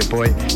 you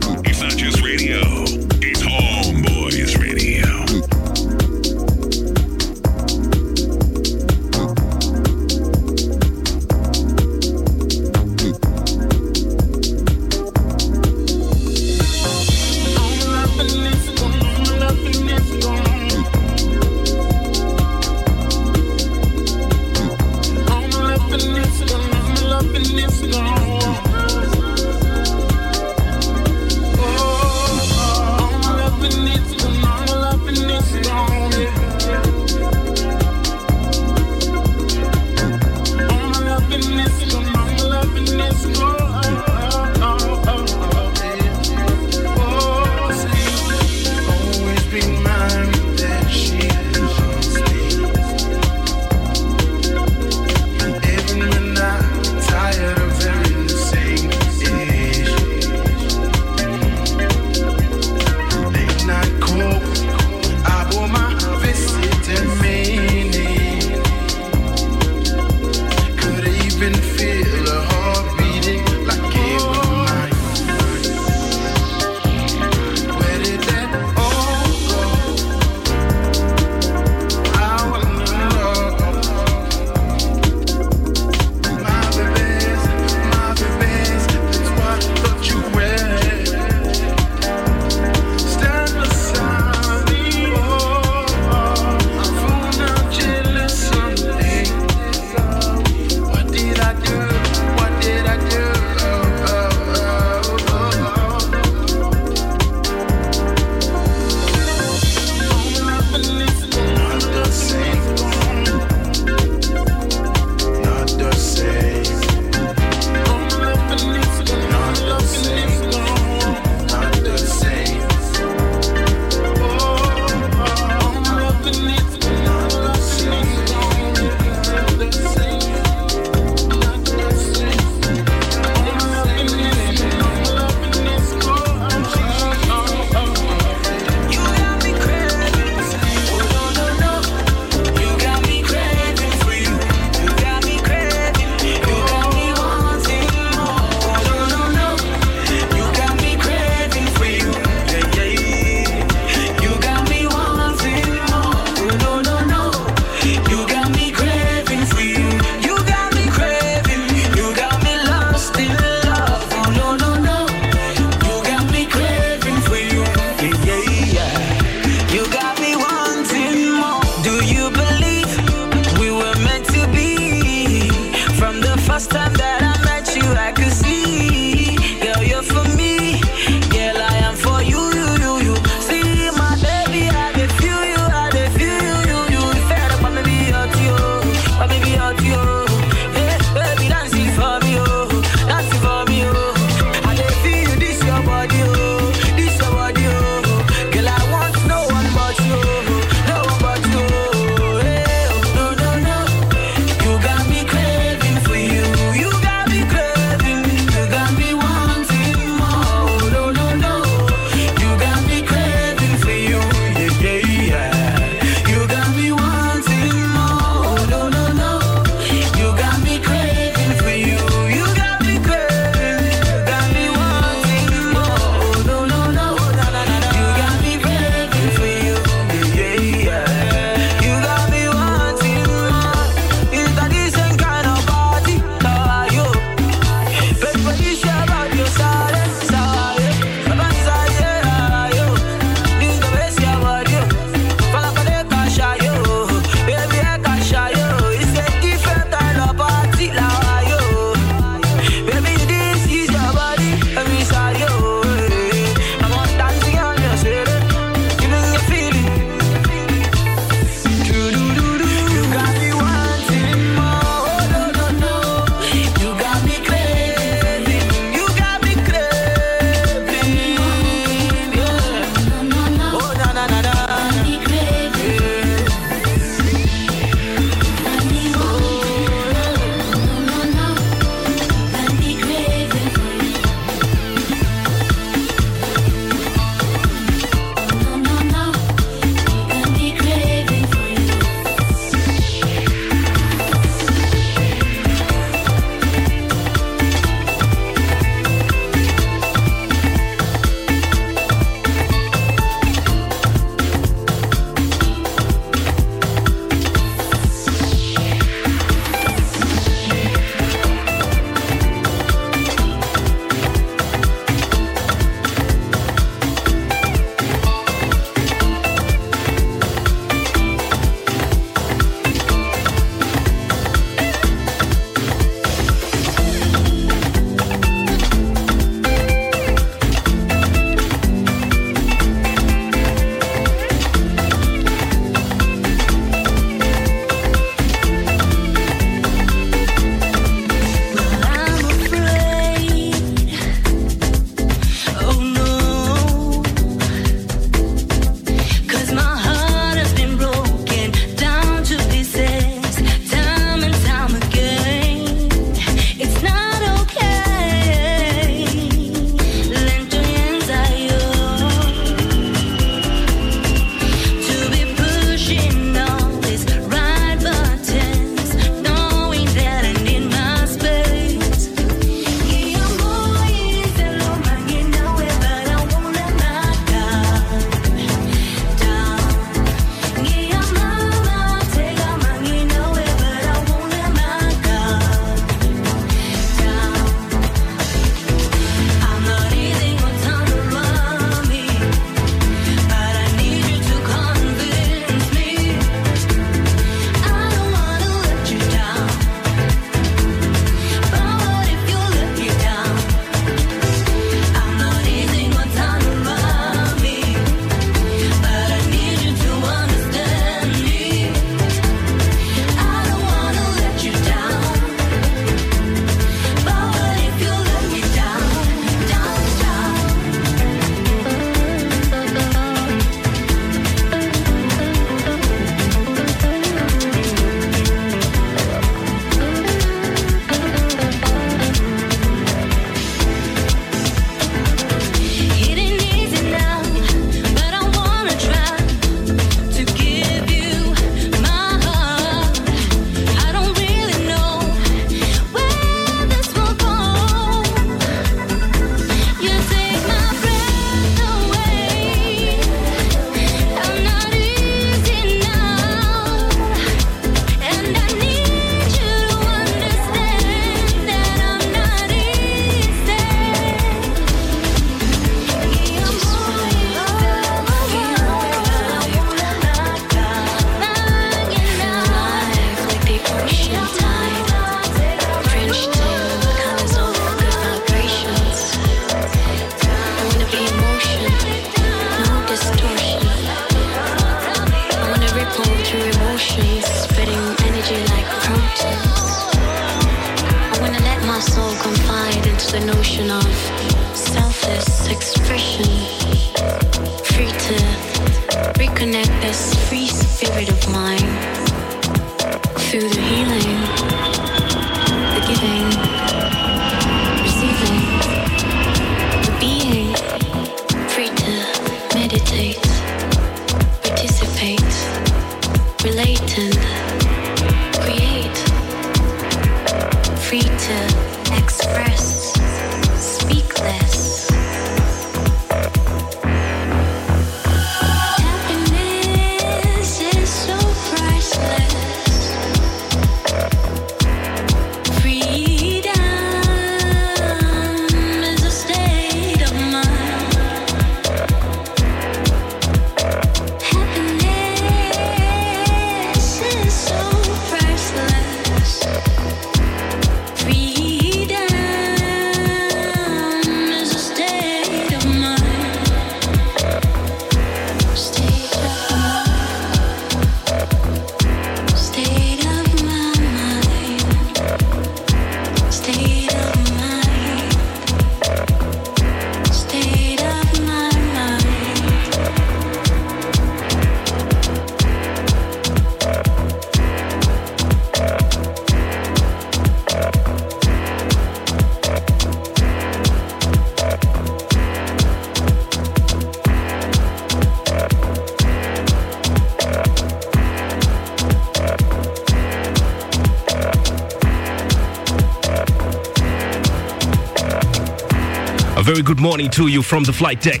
very good morning to you from the flight deck.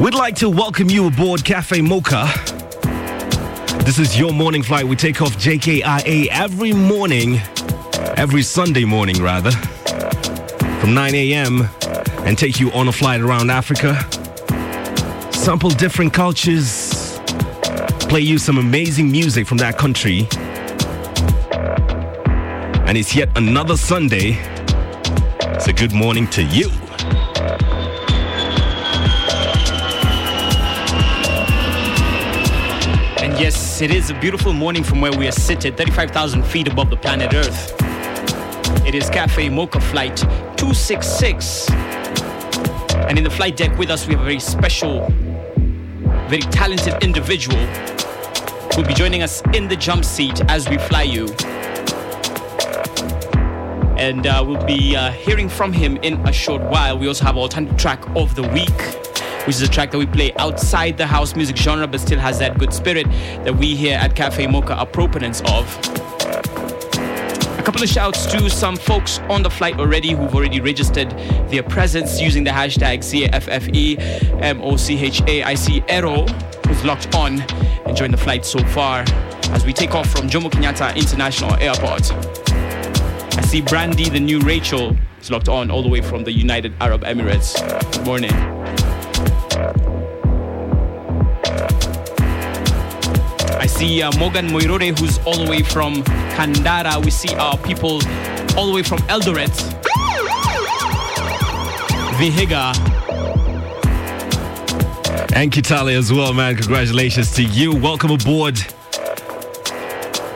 We'd like to welcome you aboard Cafe Mocha. This is your morning flight. We take off JKIA every morning, every Sunday morning rather, from 9 a.m. and take you on a flight around Africa. Sample different cultures, play you some amazing music from that country. And it's yet another Sunday. So good morning to you. And yes, it is a beautiful morning from where we are seated, 35,000 feet above the planet Earth. It is Cafe Mocha Flight 266. And in the flight deck with us, we have a very special, very talented individual who'll be joining us in the jump seat as we fly you. And uh, we'll be uh, hearing from him in a short while. We also have our alternative track of the week, which is a track that we play outside the house music genre, but still has that good spirit that we here at Cafe Mocha are proponents of. A couple of shouts to some folks on the flight already who've already registered their presence using the hashtag CAFFEMOCHA. I see Ero, who's locked on and joined the flight so far as we take off from Jomo Kenyatta International Airport. I see Brandy, the new Rachel, is locked on all the way from the United Arab Emirates. Good morning. I see uh, Morgan Moirore, who's all the way from Kandara. We see our people all the way from Eldoret. Vihiga. And Kitale as well, man. Congratulations to you. Welcome aboard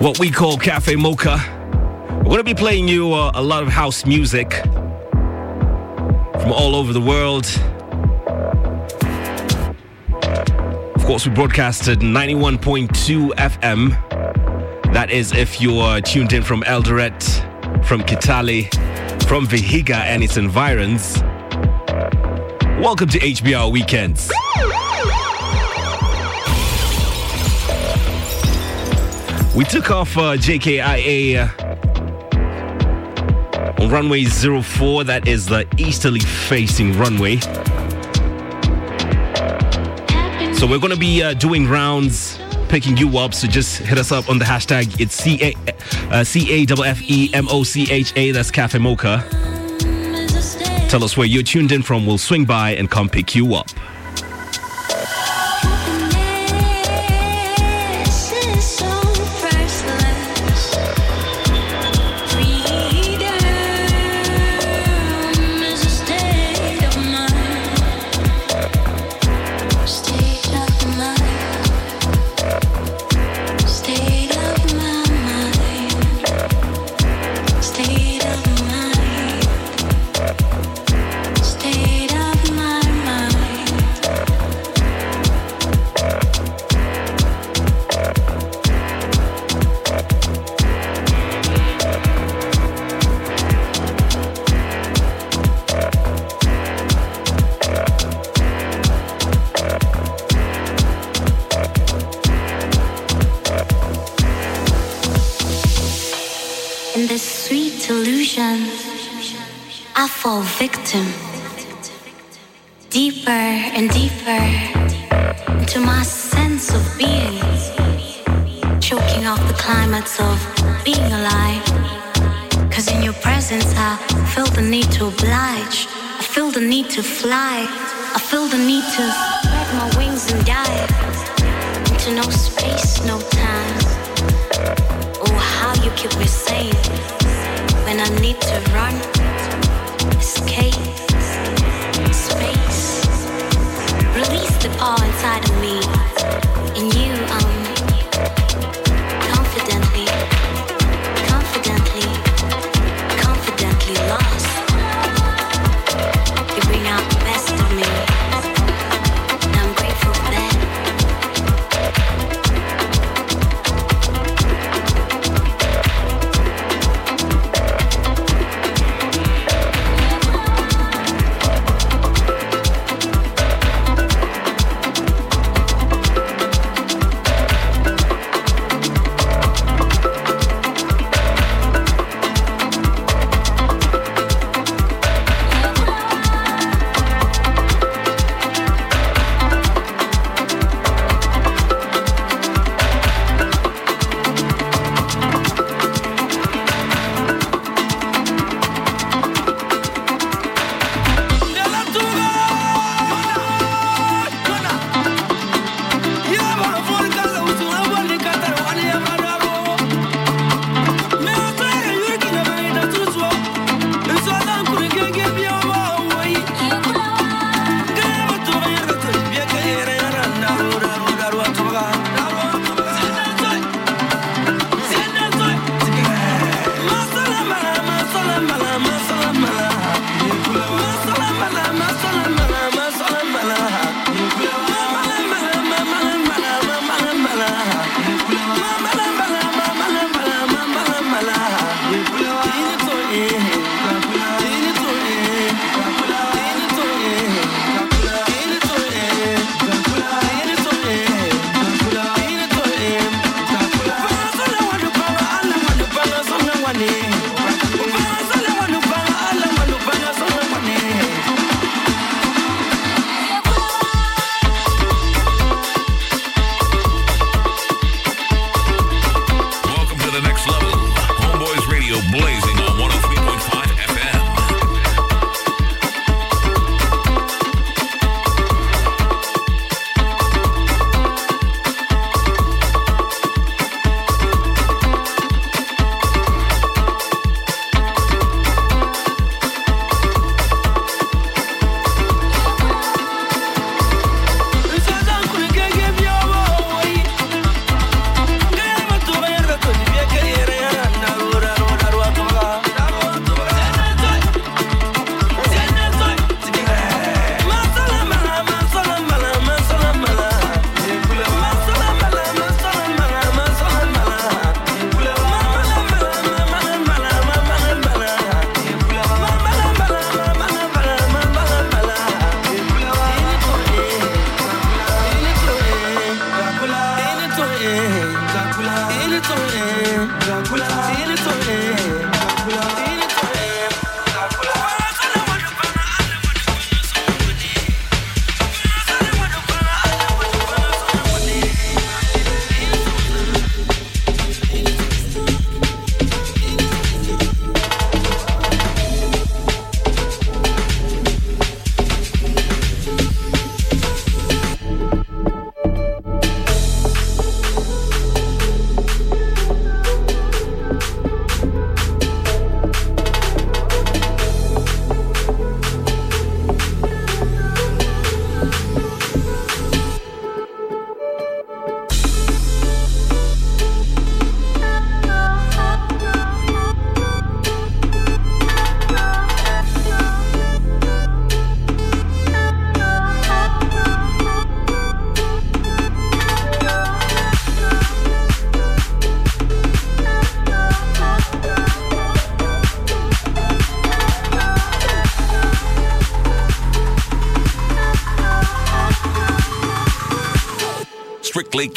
what we call Cafe Mocha. We're going to be playing you uh, a lot of house music from all over the world. Of course, we broadcasted 91.2 FM. That is if you're tuned in from Eldoret, from Kitale, from Vihiga and its environs. Welcome to HBR Weekends. We took off uh, JKIA uh, on runway 04. That is the easterly facing runway. So we're going to be uh, doing rounds, picking you up. So just hit us up on the hashtag. It's C A uh, A F F E M O C H A. That's Cafe Mocha. Tell us where you're tuned in from. We'll swing by and come pick you up.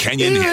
Strictly Kenyan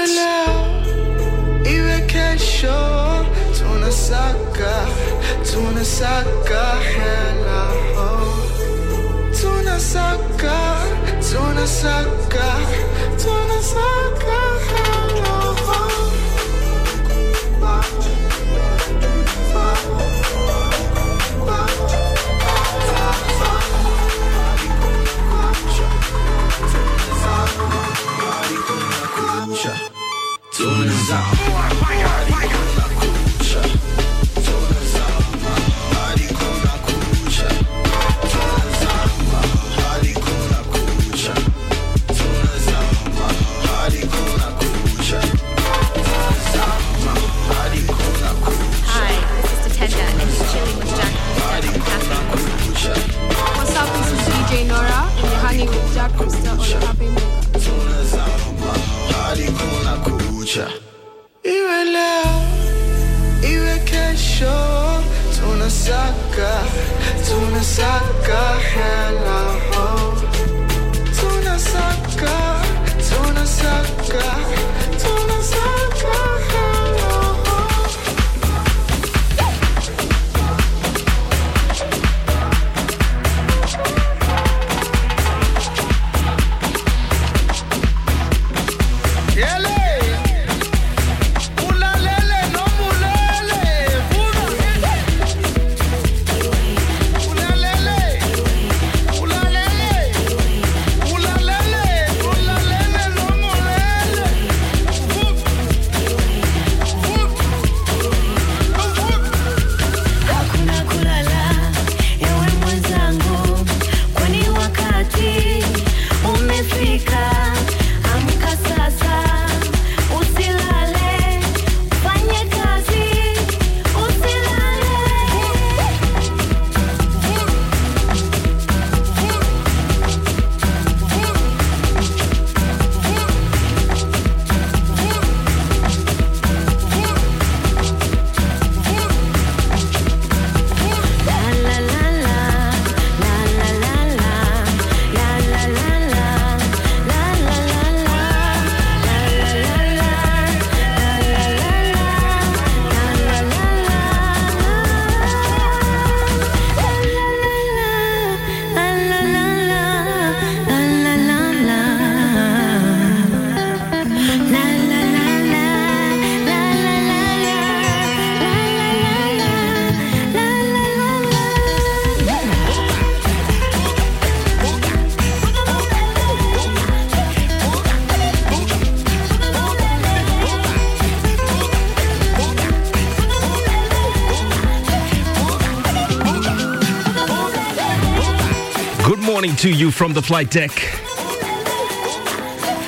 to you from the flight deck.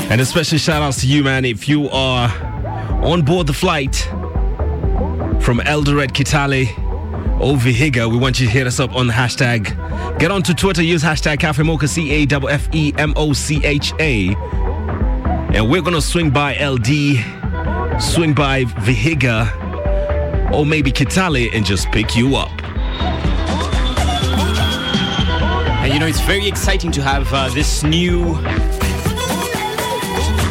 And a special shout outs to you, man. If you are on board the flight from Eldoret Kitale or Vihiga, we want you to hit us up on the hashtag. Get onto Twitter, use hashtag Cafe Mocha, C A F F E M O C H A. And we're going to swing by LD, swing by Vihiga, or maybe Kitale and just pick you up. You know, it's very exciting to have uh, this new.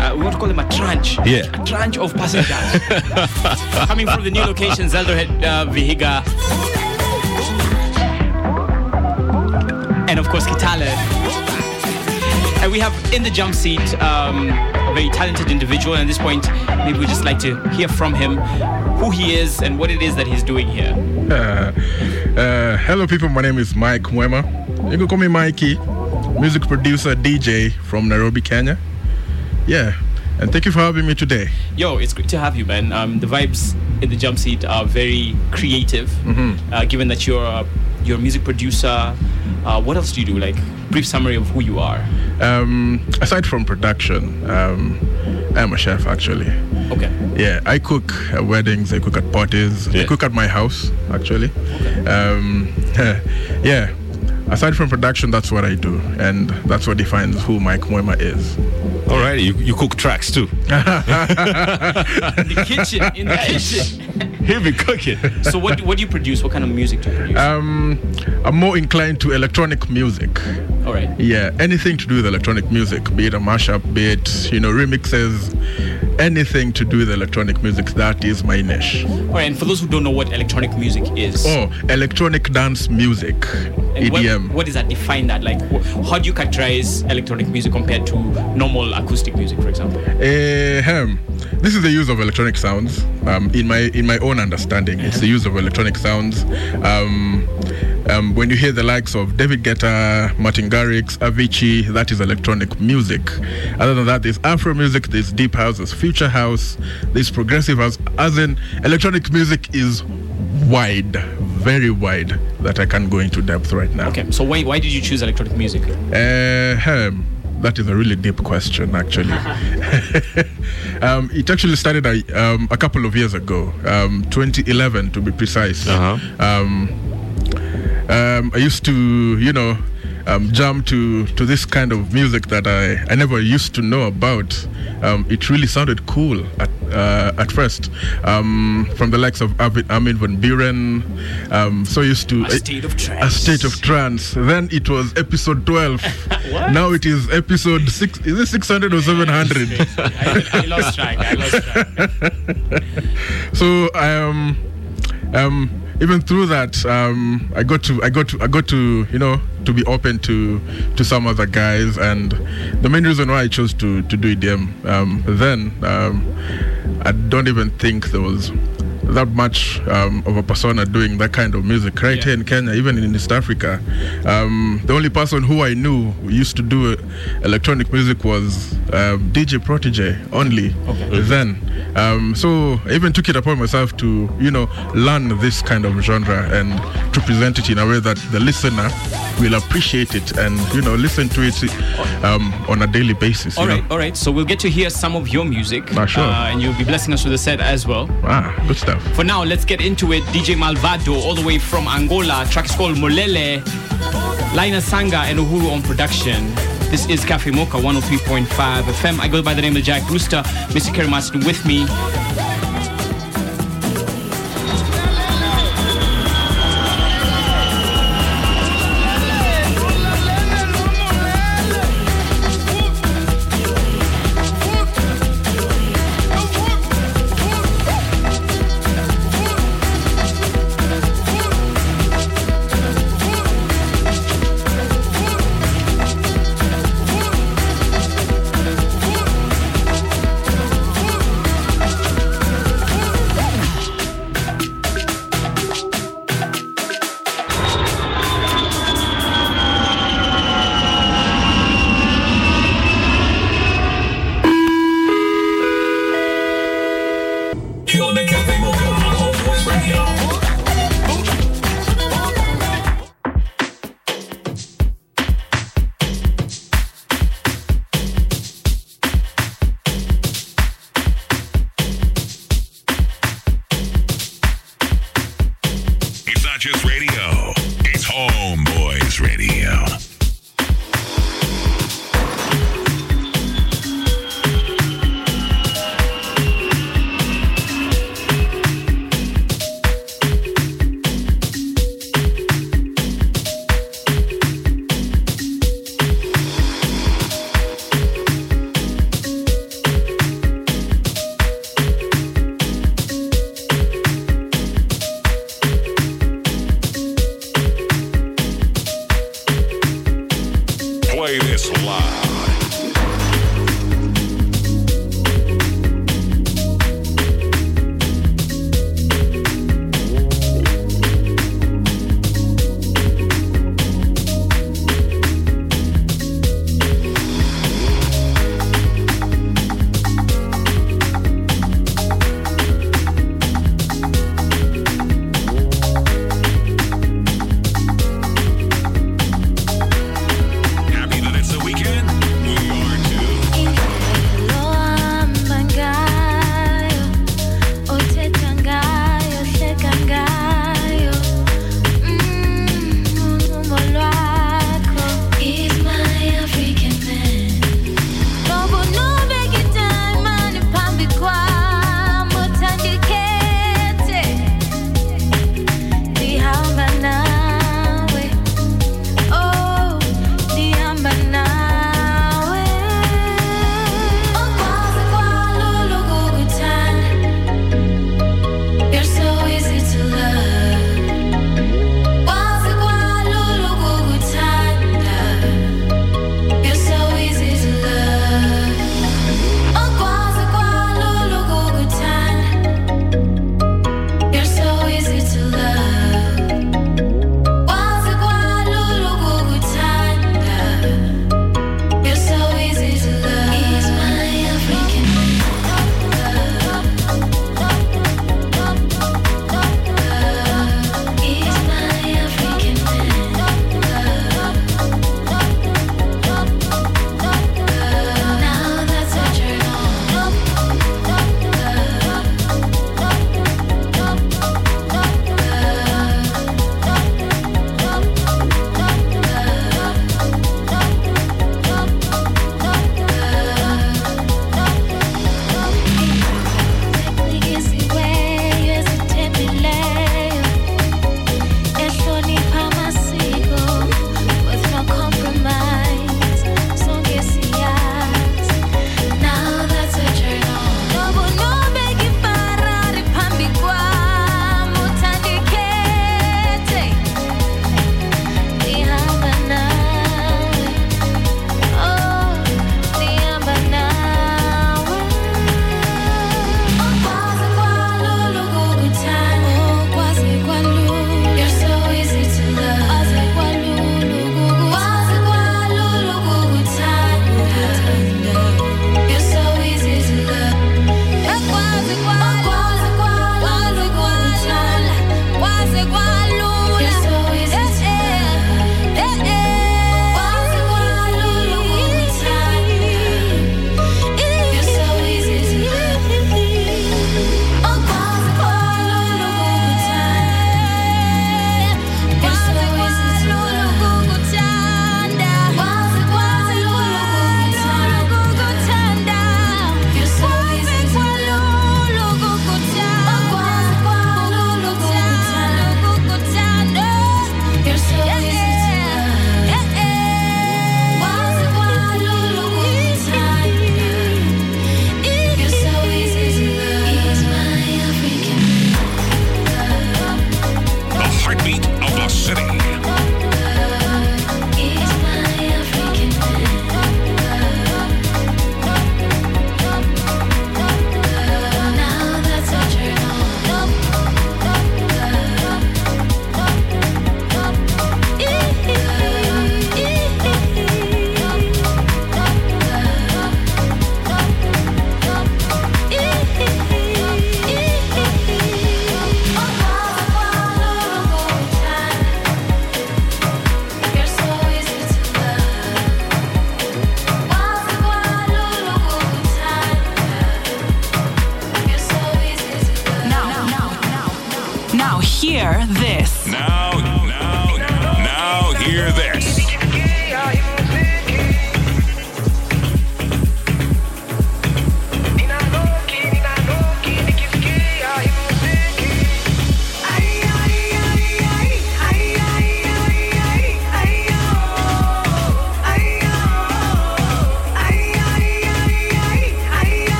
Uh, we want to call them a tranche. Yeah. A tranche of passengers. Coming from the new locations, Eldoret, uh, Vihiga, and of course, Kitale. And we have in the jump seat um, a very talented individual. And at this point, maybe we'd just like to hear from him who he is and what it is that he's doing here. Uh, uh, hello, people. My name is Mike Mwema. You can call me Mikey, music producer, DJ from Nairobi, Kenya. Yeah, and thank you for having me today. Yo, it's great to have you, man. Um, the vibes in the jump seat are very creative. Uh, given that you're a, you're a music producer, uh, what else do you do? Like brief summary of who you are. Um, aside from production, um, I'm a chef actually. Okay. Yeah, I cook at weddings, I cook at parties, I cook at my house actually. Um, yeah, aside from production, that's what I do, and that's what defines who Mike Mwema is. All right, you, you cook tracks too. In the kitchen. In the kitchen. He'll be cooking. So what what do you produce? What kind of music do you produce? Um, I'm more inclined to electronic music. All right. Yeah, anything to do with electronic music, be it a mashup, be it you know remixes, anything to do with electronic music. That is my niche. All right. And for those who don't know what electronic music is, Oh, electronic dance music, and what- EDM. what does that define? That like, wh- how do you characterize electronic music compared to normal acoustic music, for example? Ahem. This is the use of electronic sounds. Um, in my in my own understanding, it's the use of electronic sounds. Um, um, when you hear the likes of David Guetta, Martin Garrix, Avicii, that is electronic music. Other than that, there's Afro music, there's deep house, there's future house, there's progressive house. As in, electronic music is wide, very wide, that I can't go into depth right now. Okay. So why why did you choose electronic music? Ahem. that is a really deep question, actually. um, it actually started a, um, a couple of years ago, um, 2011 to be precise. Uh-huh. Um, I used to, you know, um, jam to to this kind of music that I, I never used to know about. Um, it really sounded cool at uh, at first, um, from the likes of Armin van Buuren. Um, so used to A state of trance. a state of trance. Then it was episode 12. now it is episode six. Is it 600 or 700? I, I lost track. I lost track. so um um even through that um i got to i got to i got to you know to be open to to some other guys. And the main reason why i chose to to do EDM um then um i don't even think there was that much um, of a persona doing that kind of music right Yeah. here in Kenya, even in East Africa. Um, the only person who I knew who used to do uh, electronic music was um, DJ Protege only then. Um, so I even took it upon myself to, you know, learn this kind of genre and to present it in a way that the listener will appreciate it and, you know, listen to it um, on a daily basis. All you right, know. all right. So we'll get to hear some of your music, Ah, sure. uh, and you'll be blessing us with a set as well. Ah, good stuff. For now, let's get into it. DJ Malvado, all the way from Angola. Track is called Molele. Lina Sanga and Uhuru on production. This is Cafe Mocha 103.5 FM. I go by the name of Jack Rooster. Mr. Kerry Marston with me. Just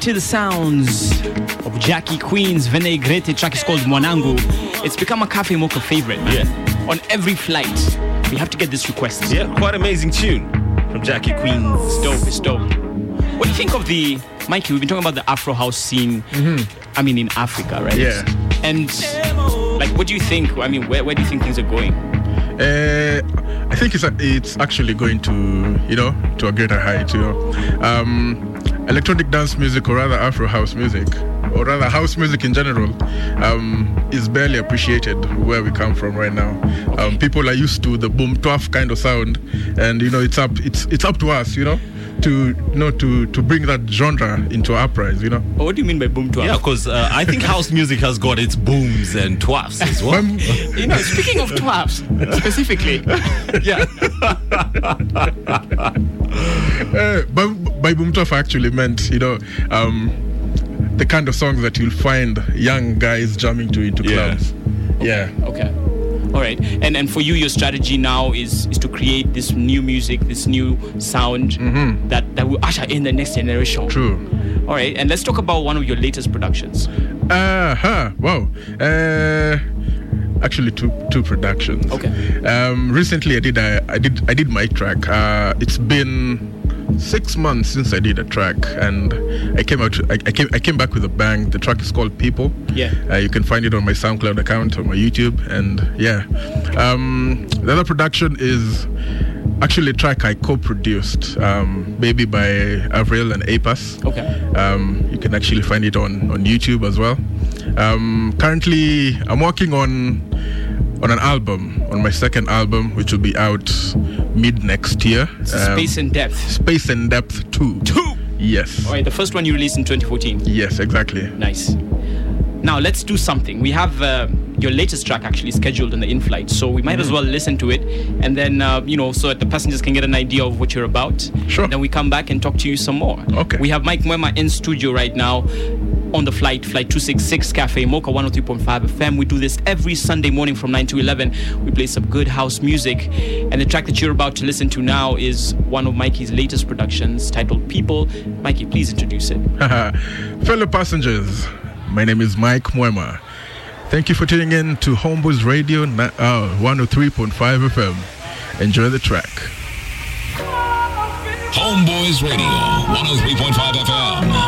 into the sounds of Jackie Queen's Vinaigrette track is called Mwanangu. It's become a Cafe Mocha favorite. man. On every flight, we have to get this request. Yeah, quite amazing tune from Jackie Queens. It's dope, it's dope. What do you think of the, Mikey, we've been talking about the Afro house scene, Hmm. I mean, in Africa, right? Yeah. And, like, what do you think? I mean, where, where do you think things are going? Uh, I think it's it's actually going to you know to a greater height. You know, um, electronic dance music or rather Afro house music or rather house music in general um, is barely appreciated where we come from right now. Um, people are used to the boom twaf kind of sound, and you know it's up it's it's up to us. You know. To you know to to bring that genre into uprise, you know. What do you mean by boom to Yeah, because uh, I think house music has got its booms and twafs as well. Um, You know, speaking of twaps, specifically, yeah. Uh, by, by boom twaf actually meant you know um, the kind of songs that you'll find young guys jamming to into Yeah. clubs. Yeah. Okay. All right. And and for you, your strategy now is is to create this new music, this new sound that that will usher in the next generation. True. All right. And let's talk about one of your latest productions. Uh huh. Wow. Uh, actually, two two productions. Okay. Um, recently, I did I, I did I did my track. Uh, it's been six months since I did a track, and I came out. I, I came I came back with a bang. The track is called People. Yeah. Uh, you can find it on my SoundCloud account on my YouTube, and yeah. Um, the other production is actually a track I co-produced, um, Baby by Avril and Apas. Okay. Um, you can actually find it on, on YouTube as well. Um, currently, I'm working on on an album, on my second album, which will be out mid next year. Um, Space and Depth. Space and Depth 2. Two. Yes. All right. The first one you released in 2014. Yes, exactly. Nice. Now let's do something. We have uh, your latest track actually scheduled in the in-flight, so we might Mm-hmm. as well listen to it, and then uh, you know, so that the passengers can get an idea of what you're about. Sure. Then we come back and talk to you some more. Okay. We have Mike Mwema in studio right now. On the flight, flight 266 Cafe Mocha 103.5 FM. We do this every Sunday morning from 9 to 11. We play some good house music. And the track that you're about to listen to now is one of Mikey's latest productions titled People. Mikey, please introduce it. Fellow passengers, my name is Mike Mwema. Thank you for tuning in to Homeboys Radio uh, 103.5 FM. Enjoy the track. Homeboys Radio, 103.5 FM.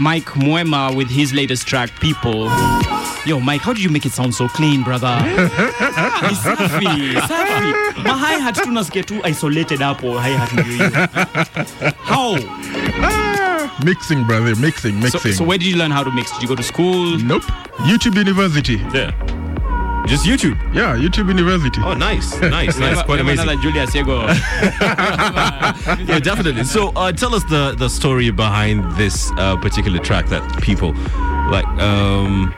Mike Mwema with his latest track, People. Yo, Mike, how did you make it sound so clean, brother? Ni safi, safi. Ma hi-hat tu nasikia tu isolated hapo, hi-hat ndio hiyo. How? Ah, mixing, brother, mixing, So, mixing. so where did you learn how to mix? Did you go to school? nope. YouTube University. Yeah. Just YouTube. Yeah, YouTube University. Oh, nice, nice, nice. Quite Remember amazing. another Julius Yego. yeah, definitely. So, uh, tell us the the story behind this uh, particular track that people like. Um,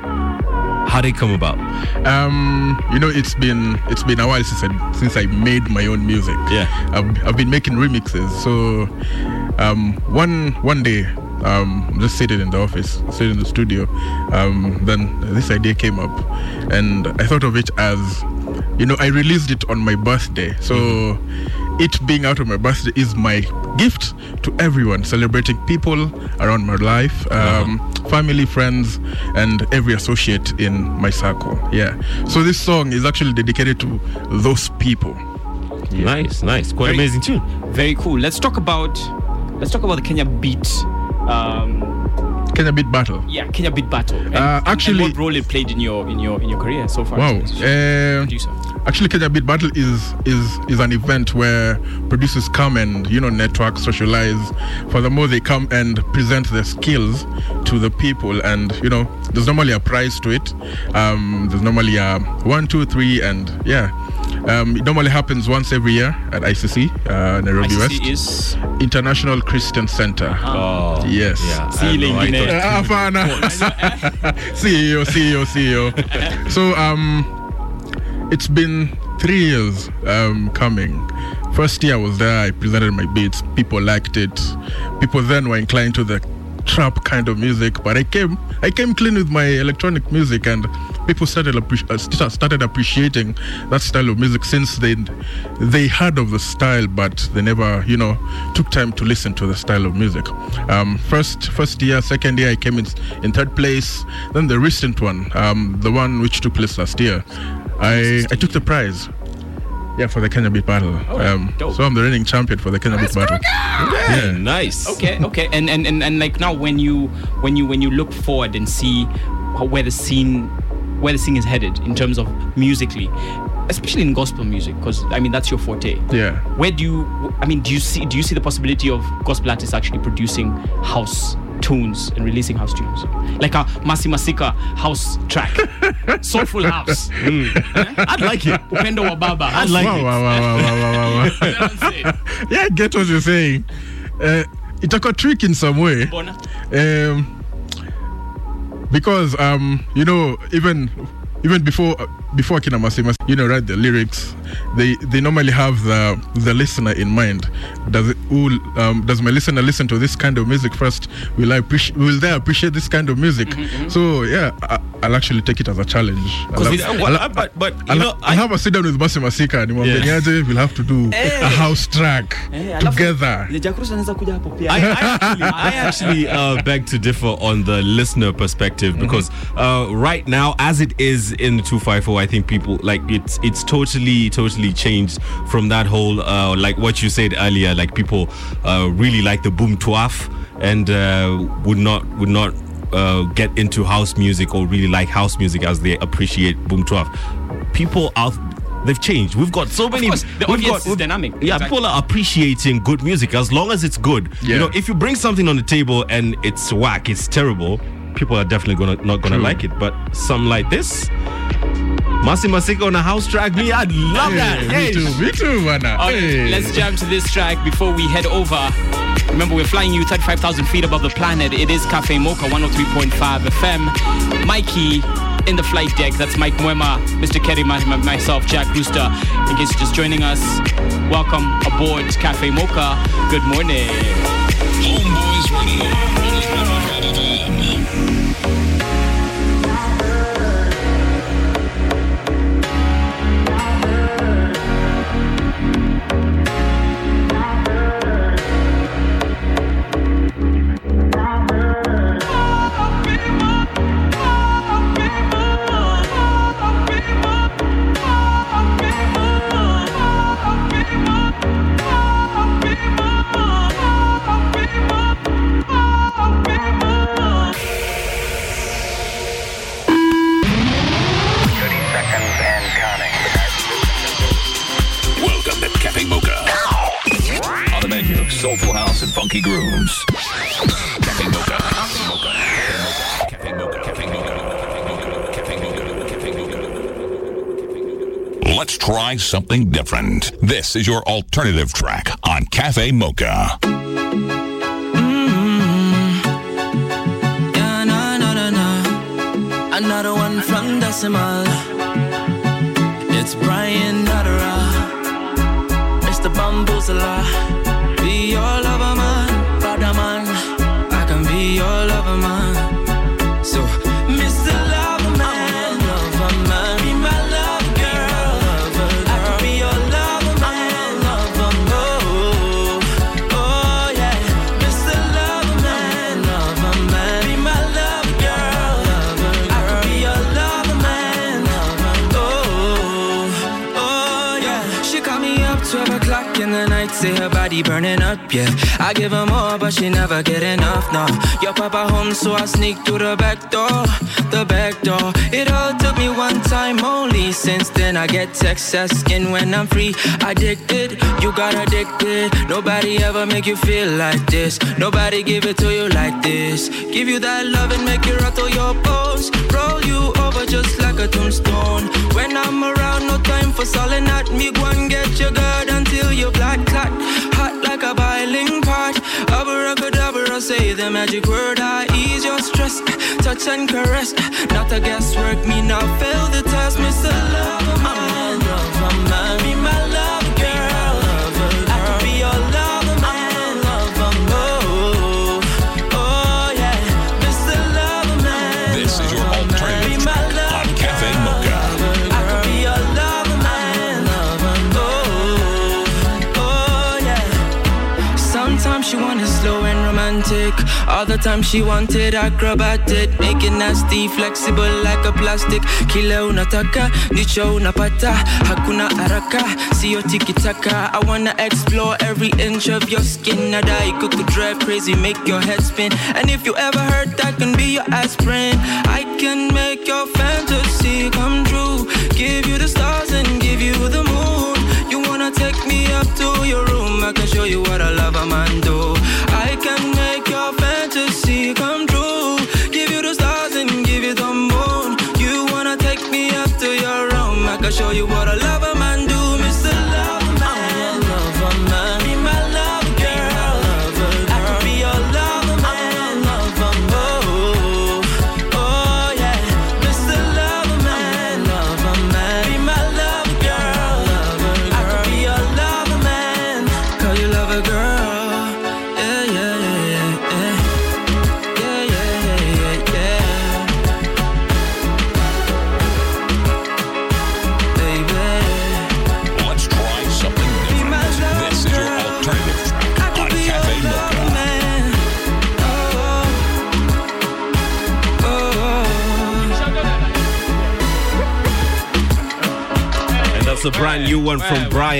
how did it come about? Um, you know, it's been it's been a while since I since I made my own music. Yeah. I've, I've been making remixes. So, um, one one day, um, I'm just sitting in the office, sitting in the studio. Um, then this idea came up, and I thought of it as, you know, I released it on my birthday. So, it being out of my birthday is my gift to everyone, celebrating people around my life, um, family, friends, and every associate in my circle. Yeah. So this song is actually dedicated to those people. Nice, nice. Quite Very- amazing tune. Very cool. Let's talk about let's talk about the Kenya beat. Um, Kenya Beat Battle. yeah, Kenya beat battle. And, Uh, actually- what role it played in your in your in your career so far? Wow. Uh, actually, Kenya Beat Battle is is is an event where producers come and you know network, socialize. Furthermore, they come and present their skills to the people, and you know there's normally a prize to it. Um, there's normally a one, two, three, and yeah. Um, it normally happens once every year at ICC, uh, Nairobi West ICC is International Christian Center. Oh, Yes. Yeah. See I know, I lingine. thought- Ah, hapana. CEO, CEO, CEO. So um, it's been three years um coming. First year I was there. I presented my beats. People liked it. People then were inclined to the trap kind of music, but I came I came clean with my electronic music, and people started appre- uh, started appreciating that style of music since they they heard of the style, but they never you know took time to listen to the style of music. Um, first first year, second year, I came in in third place. Then the recent one, um, the one which took place last year, I I took the prize. Yeah, for the Kenya Beat Battle. um, so I'm the reigning champion for the Kenya Beat Battle. Yeah, nice. okay, okay. And, and and and like now when you when you when you look forward and see where the scene where the thing is headed in terms of musically, especially in gospel music, because I mean that's your forte. Yeah. Where do you I mean do you see do you see the possibility of gospel artists actually producing house tunes and releasing house tunes? Like a Mercy Masika house track. Soulful house. I'd like it. Upendo wa baba. I'd like Wow, it. wow, wow, wow, wow, wow, wow. You know what I'm saying? yeah, I get what you're saying. Uh, it's a trick in some way. Bona? Um, because um, you know, even even before before Kina Masima, you know, write the lyrics, they they normally have the the listener in mind. Does it, will, um, does my listener listen to this kind of music first? Will I appreciate? Will they appreciate this kind of music? So yeah, I, I'll actually take it as a challenge. I'll 'Cause have- it- well, I'll- but but you I'll, know, I'll have a sit down with Mercy Masika and Yeah. yeah. we'll have to do a house track alafu- together. Jakrus anaweza kuja hapo pia. I, I actually, I actually uh, beg to differ on the listener perspective because uh, right now, as it is in the 254, I think people like it's it's totally totally changed from that whole uh, like what you said earlier. Like people uh, really like the boom twaf and uh, would not would not uh, get into house music or really like house music as they appreciate boom twaf. People out. They've changed. We've got so many. course, the we've got- is we've- dynamic. Yeah, Exactly. people are appreciating good music as long as it's good. You know, if you bring something on the table and it's whack, it's terrible, people are definitely gonna not gonna True. like it. But some like this, Mercy Masika on a house track, me, I'd love that. Hey, Hey, me too, me too, man. Okay, Hey. let's jam to this track before we head over. Remember, we're flying you 35,000 feet above the planet. It is Cafe Mocha 103.5 FM. Mikey in the flight deck. That's Mike Mwema, Mr. Kerry, my, my- myself, Jack Rooster. In case you're just joining us, welcome aboard Cafe Mocha. Good morning. Homeboys Radio. Funky grooves. Cafe Mocha. Cafe Mocha. Cafe Mocha. Cafe Mocha. Let's try something different. This is your alternative track on Cafe Mocha. Mm-hmm. No. Another one from Decimal. It's Brian Nadra. Mr. Bamboozler. I give her more, but she never get enough, no. Your papa home, so I sneak through the back door, the back door. It all took me one time only. Since then, I get text asking when I'm free. Addicted, you got addicted. Nobody ever make you feel like this. Nobody give it to you like this. Give you that love and make you rattle your bones. Roll you over just like a tombstone. When I'm around, no time for solid at me. Go and get your guard until you black clot. Hot like a. Abracadabra, say the magic word. I ease your stress. Touch and caress. Not a guesswork, me not fail the test. Mr. Lover man, romantic. Other times she wanted acrobatic. Make it nasty, flexible like a plastic. Kila unataka, ndicho unapata. Hakuna haraka, sio tiki-taka. I wanna explore every inch of your skin. Nadai kuku drive crazy, make your head spin. And if you ever hurt, I can be your aspirin. I can make your fantasy come true. Give you the stars and give you the moon. You wanna take me up to your room? I can show you what a lover man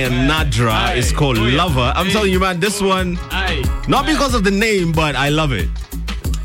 Brian Nadra. It's called Lover. I'm telling you, man, this one, Aye. not because of the name, but I love it.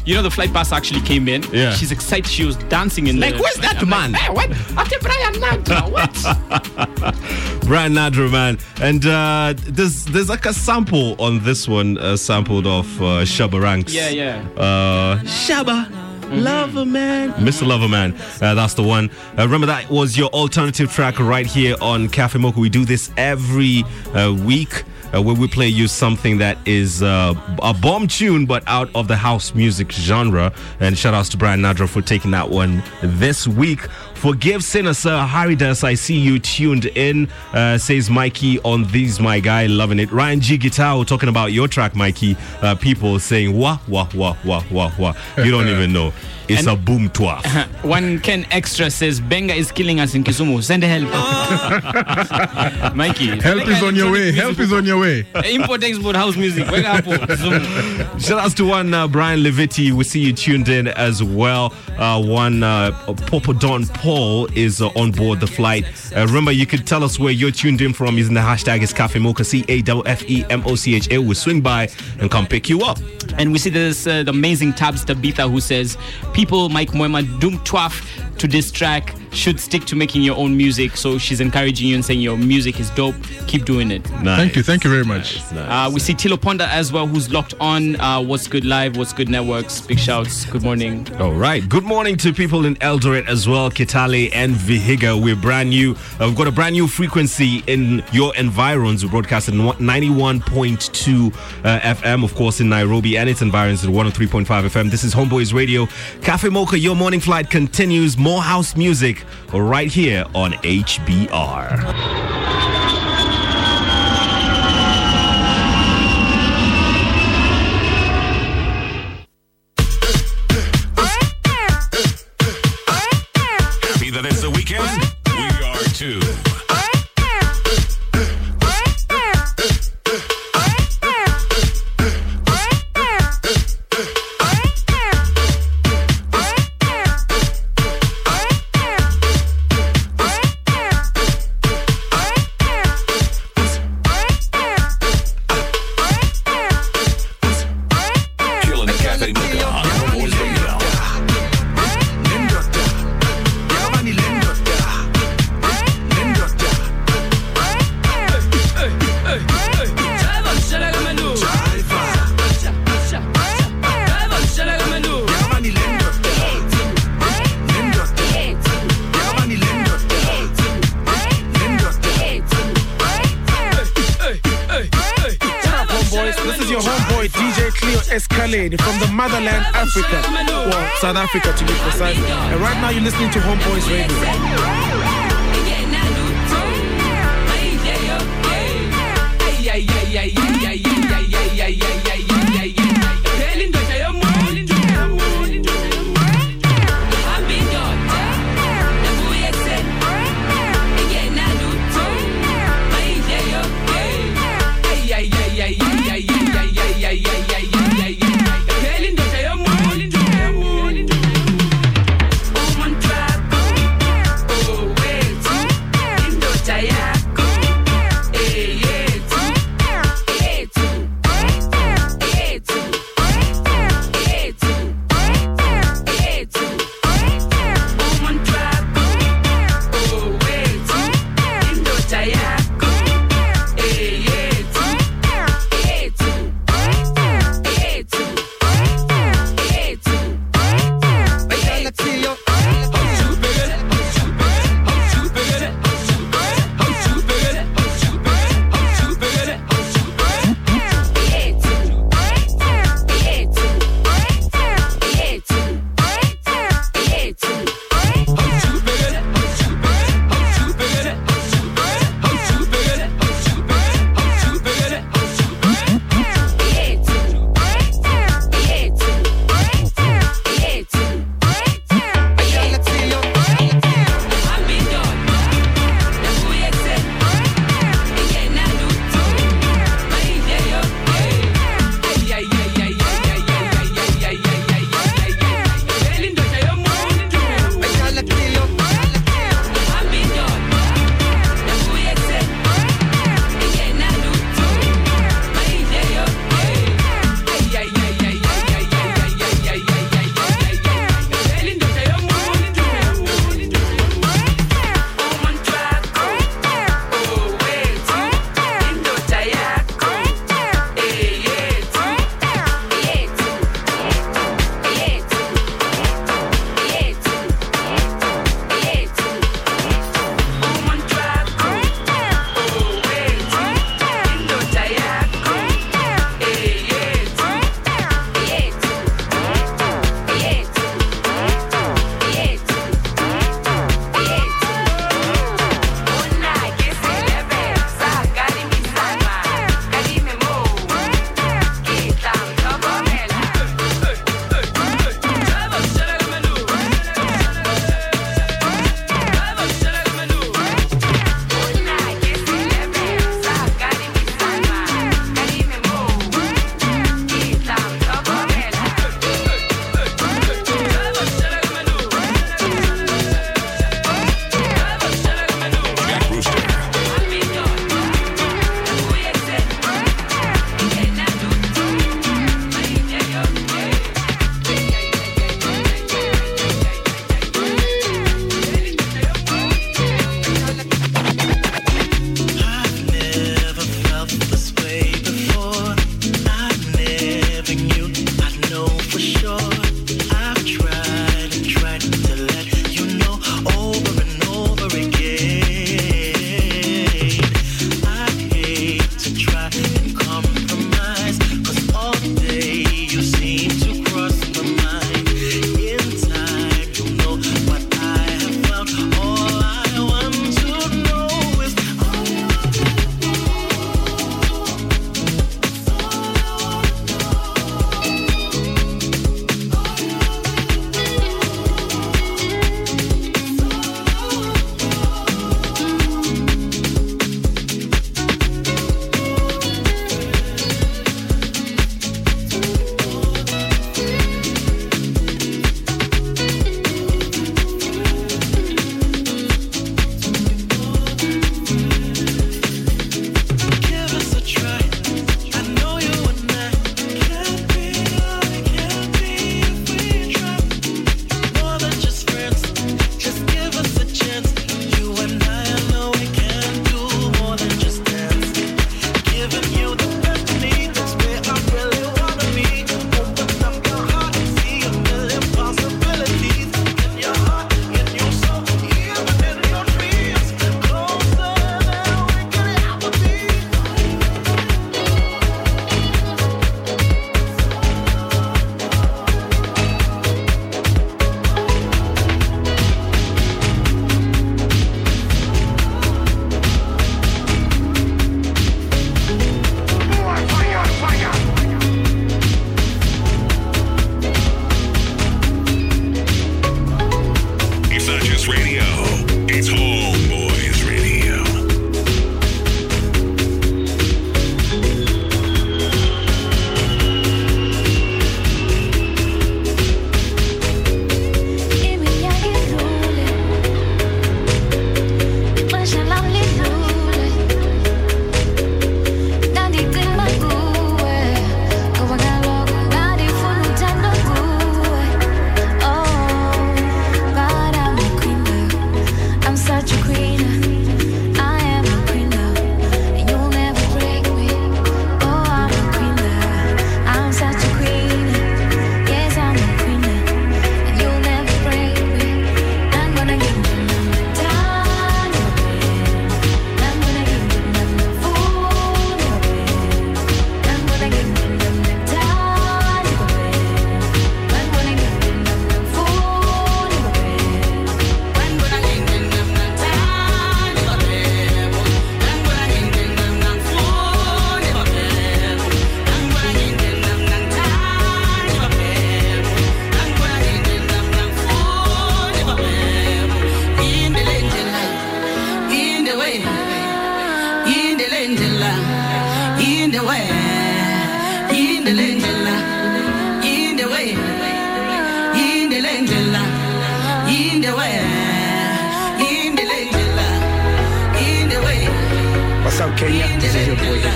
You know, the flight pass actually came in. Yeah. She's excited. She was dancing in Like, the. where's that I'm man? Like, hey, what? After Brian Nadra, what? Brian Nadra, man. And uh, there's there's like a sample on this one, uh, sampled off uh, Shabba Ranks. Yeah, yeah. Uh, Shabba. Lover Man. Mr. Lover Man. Uh, that's the one. Uh, remember, that was your alternative track right here on Cafe Mocha. We do this every uh, week. Uh, where we play you something that is uh, a bomb tune but out of the house music genre. And shout outs to Brian Nadra for taking that one this week. Forgive sinners, sir. Haridas, I see you tuned in, uh, says Mikey on These My Guy. Loving it. Ryan G. Guitar talking about your track, Mikey. Uh, people saying, wah, wah, wah, wah, wah, wah. You don't even know. It's And- a boom twaf. One Ken Extra says Benga is killing us in Kisumu. Send help. Mikey. Help is on your way. Help is on your way. Import export house music. Weka hapo Shout outs to one uh, Brian Leviti. We see you tuned in as well. Uh, one uh, Popo Don Paul is uh, on board the flight. Uh, remember, you could tell us where you're tuned in from using the hashtag is Cafe Mocha, C A F F E M O C H A. We'll swing by and come pick you up. And we see this uh, the amazing Tabs Tabitha who says, People, Mike Mwema, Doom to this track. Should stick to making your own music. So she's encouraging you and saying your music is dope. Keep doing it. Thank you, thank you very much. Uh, we see Tilo Ponda as well, who's locked on. Uh, What's Good Live, What's Good Networks. Big shouts. Good morning. All right. Good morning to people in Eldoret as well, Kitale and Vihiga. We're brand new. Uh, we've got a brand new frequency in your environs. We broadcast at 91.2 uh, FM, of course, in Nairobi and its environs at 103.5 FM. This is Homeboys Radio. Cafe Mocha, your morning flight continues. More house music right here on HBR. Escalade from the motherland Africa, South Africa to be precise. And right now you're listening to Homeboys Radio. Oh,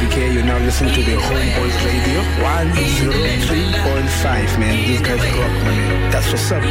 WK. You're now listening to the Homeboys Radio 103.5, man. These guys rock, man. That's what's up.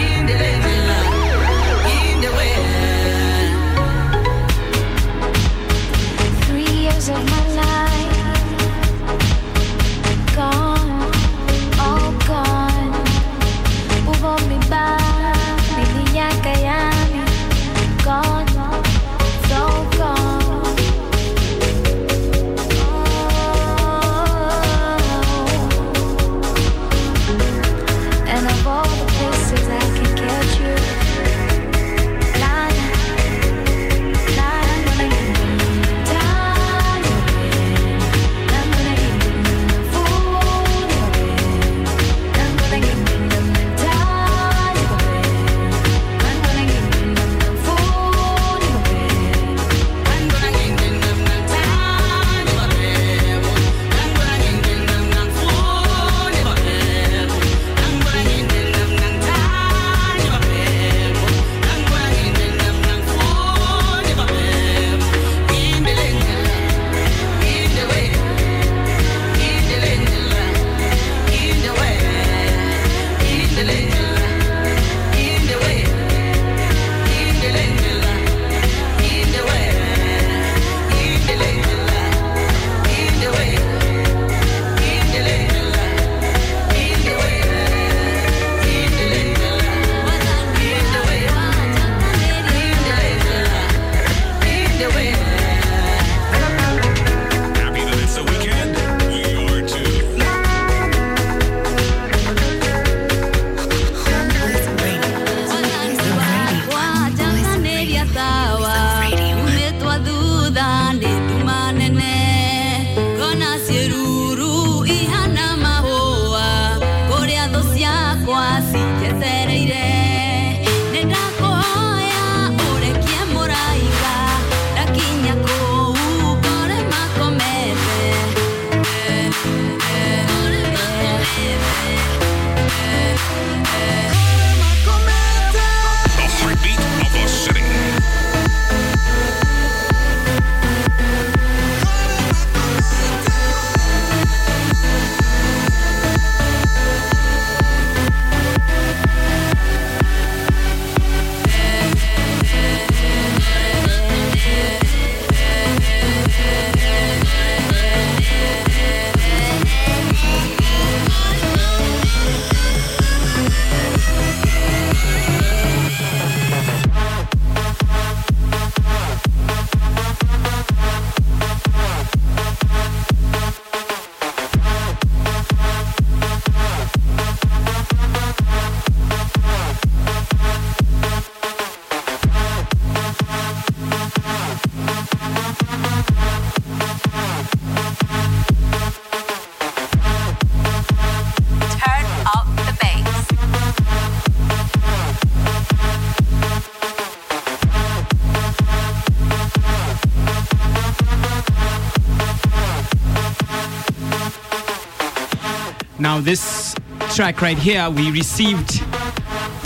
Track right here, we received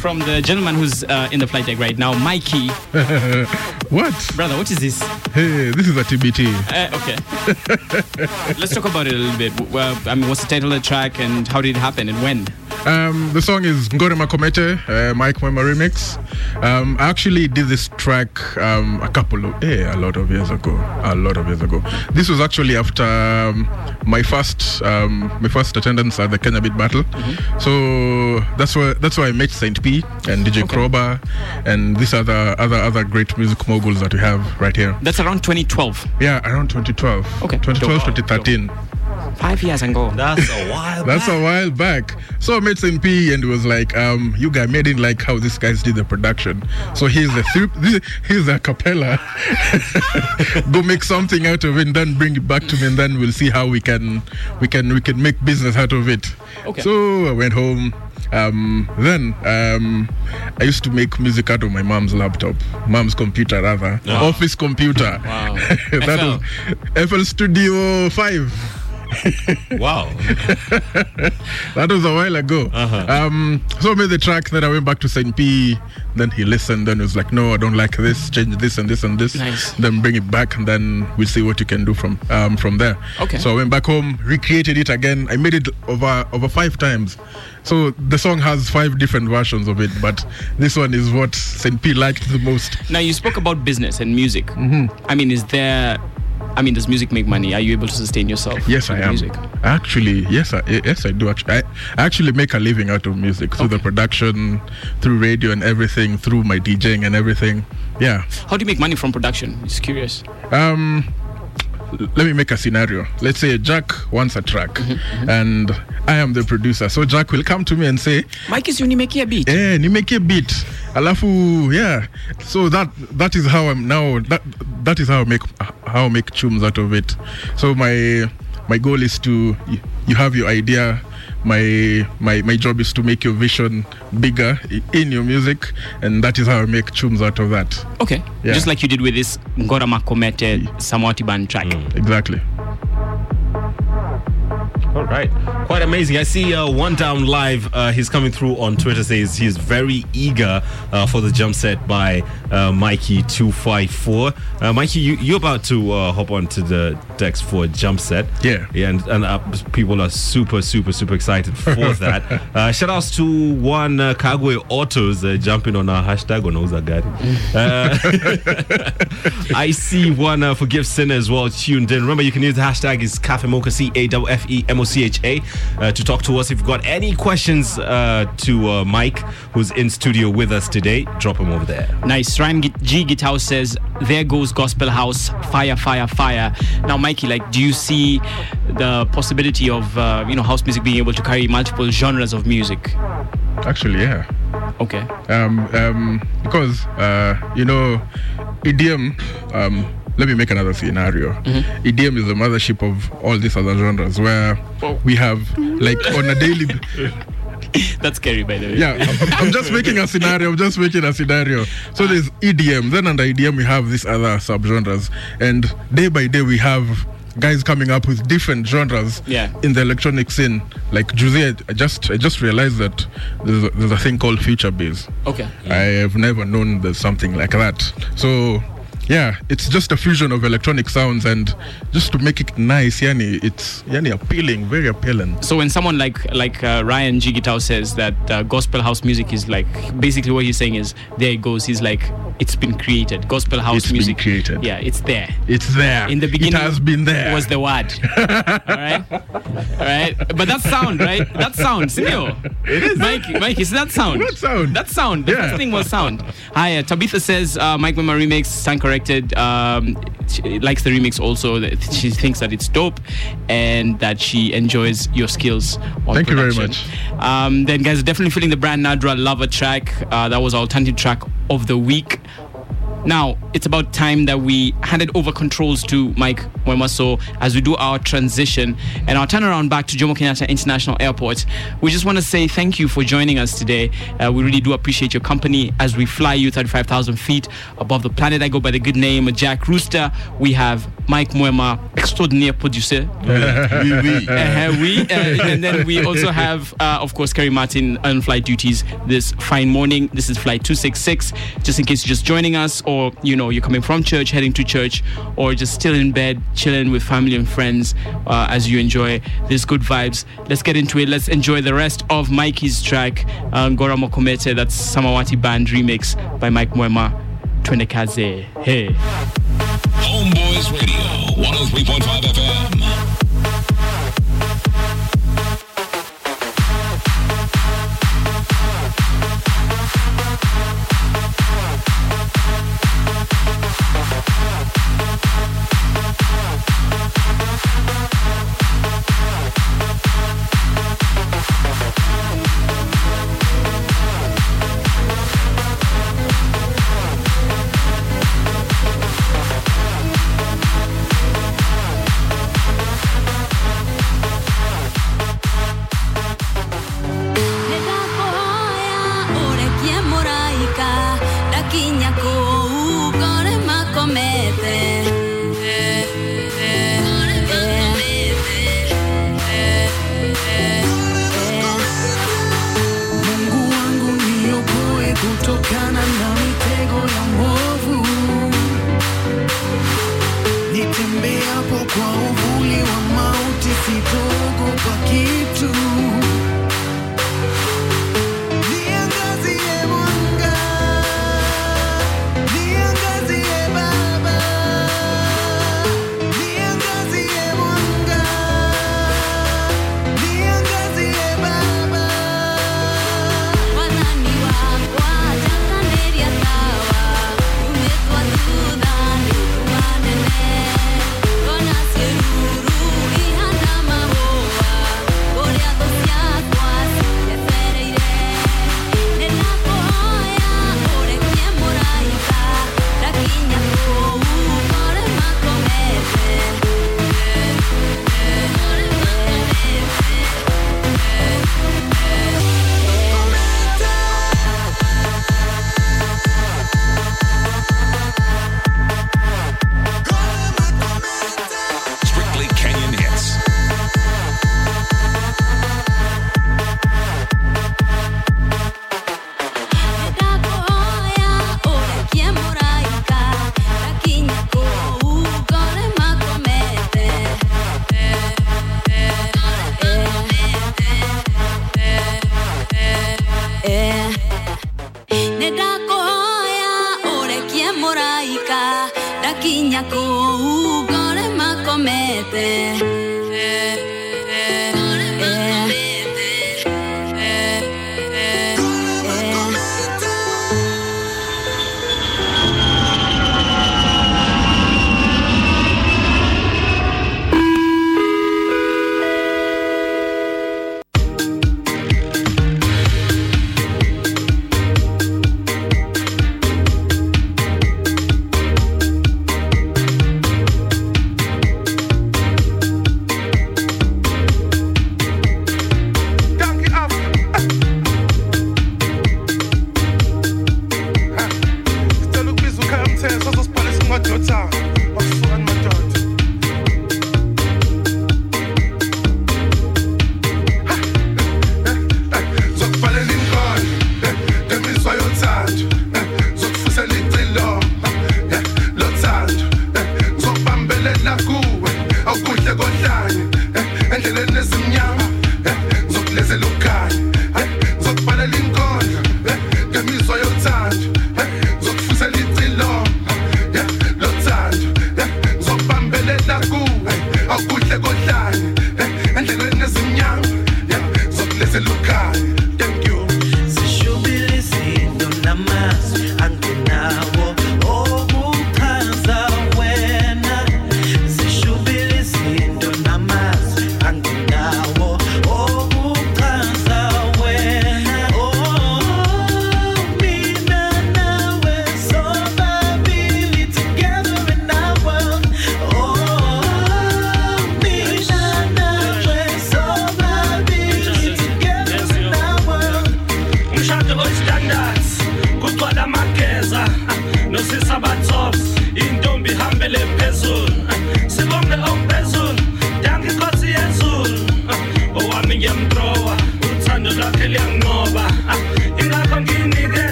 from the gentleman who's uh, in the flight deck right now, Mikey. what? Brother, what is this? Hey, this is a TBT. Uh, okay. Let's talk about it a little bit. Well, I mean, what's the title of the track and how did it happen and when? Um, the song is Ngore Makomete, uh, Mike Mwema remix. Um, I actually did this track um, a couple of, eh, a lot of years ago. A lot of years ago. This was actually after um, my first, um, my first attendance at the Kenya Beat Battle. So that's why that's why I met Saint P and DJ Kroba and these other other other great music moguls that we have right here. That's around 2012. Yeah, around 2012. Okay. 2012, 2013. Five years ago. That's a while That's a while back. So I met Saint P and was like, um, you guys made it like how these guys did the production. So here's the three, this, here's a cappella. Go make something out of it and then bring it back to me and then we'll see how we can we can we can make business out of it. Okay. So I went home, Um, then um, I used to make music out of my mom's laptop, mom's computer rather, Wow. office computer. Wow. that was FL Studio Five. wow. that was a while ago. Uh-huh. Um, so I made the track. Then I went back to Saint P. Then he listened. Then he was like, "No, I don't like this. Change this and this and this. Nice. Then bring it back, and then we'll see what you can do from um, from there." Okay. So I went back home, recreated it again. I made it over over five times. So the song has five different versions of it, but this one is what Saint P liked the most. Now you spoke about business and music. Mm-hmm. I mean, is there? I mean, does music make money? Are you able to sustain yourself? Yes, I am. Music. Actually, yes, I, yes, I do. Actually, I, actually make a living out of music through the production, through radio and everything, through my DJing and everything. Yeah. How do you make money from production? Just curious. Um, let me make a scenario. Let's say Jack wants a track, Mm-hmm, and I am the producer. So Jack will come to me and say, "Mike is unimekia beat." Eh, nimeke beat. Alafu, yeah. So that that is how I'm now. That that is how I make how I make tunes out of it. So my my goal is to you, you have your idea. My my my job is to make your vision bigger in your music, and that is how I make tunes out of that. Okay. Yeah. Just like you did with this Ngora Makomete Samawati Band track. Mm. Exactly. All right, quite amazing. I see uh, one down live. Uh, he's coming through on Twitter. Says he's very eager uh, for the jump set by uh, Mikey two five four. Uh, Mikey, you you're about to uh, hop onto the decks for a jump set. Yeah, yeah, and, and uh, people are super super super excited for that. uh, shout outs to one uh, Kagwe Autos uh, jumping on our hashtag on Ozagari. Uh, I see one uh, Forgive Sinner as well tuned in. Remember, you can use the hashtag is Cafe Mocha C A F E M O C H A uh, to talk to us. If you've got any questions uh, to uh, Mike, who's in studio with us today, drop him over there. Nice. Ryan G- G. Gitao says, "There goes Gospel House, fire, fire, fire." Now, Mikey, like, do you see the possibility of uh, you know house music being able to carry multiple genres of music? Actually, yeah. Okay. Um, um, because uh, you know, EDM. Um, let me make another scenario. Mm-hmm. EDM is the mothership of all these other genres, where oh. we have like on a daily. That's scary, by the way. Yeah, I'm, I'm just making a scenario. I'm just making a scenario. So there's EDM. Then under EDM we have these other subgenres, and day by day we have guys coming up with different genres Yeah. in the electronic scene. Like Juicy, I just I just realized that there's a, there's a thing called future bass. Okay. I have never known there's something like that. So yeah, it's just a fusion of electronic sounds and just to make it nice, yani it's yani appealing, very appealing. So when someone like like uh, Ryan G. Gitao says that uh, gospel house music is like basically what he's saying is there it goes. He's like it's been created. Gospel house It's been music created. Yeah, it's there. It's there. In the beginning, it has been there. Was the word. All right, all right. But that sound, right? That sound, Sinio. It is. Mike, Mike, so that sound. What sound? That sound. The Yeah. first thing was sound. Hi, uh, Tabitha says uh, Mike Mwema remix, stand corrected. Um, she likes the remix also. She thinks that it's dope and that she enjoys your skills Thank you very much. Um, then, guys, definitely feeling the Brian Nadra Lover track. Uh, that was our alternative track of the week. Now, it's about time that we handed over controls to Mike Mwemaso as we do our transition and our turnaround back to Jomo Kenyatta International Airport. We just want to say thank you for joining us today. Uh, we really do appreciate your company as we fly you 35,000 feet above the planet. I go by the good name of Jack Rooster. We have Mike Mwema, extraordinaire producer. Oui, oui. Uh, we, uh, and then we also have, uh, of course, Kerry Martin on flight duties this fine morning. This is flight 266. Just in case you're just joining us, or you know you're coming from church, heading to church, or just still in bed, chilling with family and friends uh, as you enjoy these good vibes. Let's get into it. Let's enjoy the rest of Mikey's track, uh, Gora Mokomete. That's Samawati Band remix by Mike Mwema. Twende kaze. Hey. Homeboys Radio, 103.5 FM.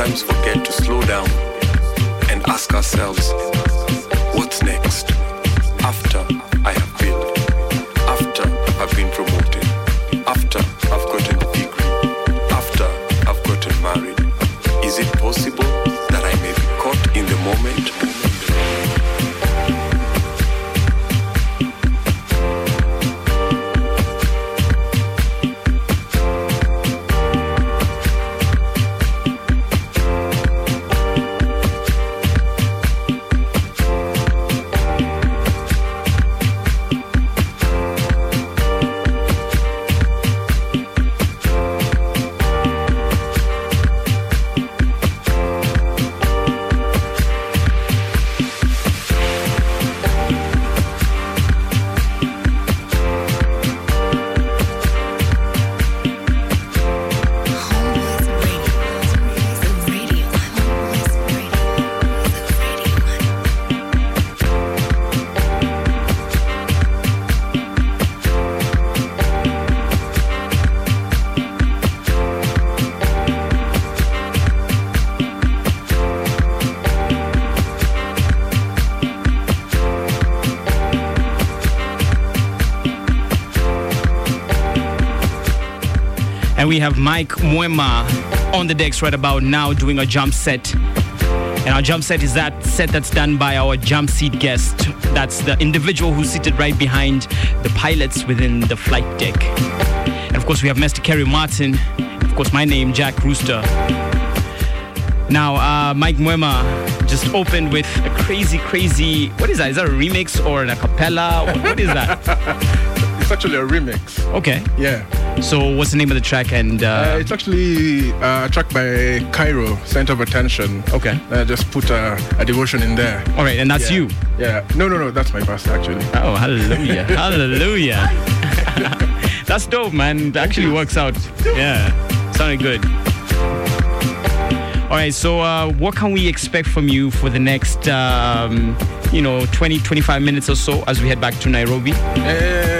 Sometimes forget to slow down we have Mike Mwema on the decks right about now doing a jump set. And our jump set is that set that's done by our jump seat guest. That's the individual who's seated right behind the pilots within the flight deck. And of course, we have Mr. Kerry Martin. Of course, my name, Jack Rooster. Now, uh, Mike Mwema just opened with a crazy, crazy. What is that? Is that a remix or an a cappella? What- what is that? It's actually a remix. Okay. Yeah. So, what's the name of the track? And Uh, it's actually uh, a track by Cairo, Center of Attention. Okay. I just put a, a devotion in there. All right, and that's Yeah. you. Yeah. No, no, no. That's my pastor, actually. Oh, hallelujah. hallelujah. That's dope, man. It actually works out. Yeah. Sounded good. All right, so uh, what can we expect from you for the next, um, you know, 20, 25 minutes or so as we head back to Nairobi? Uh,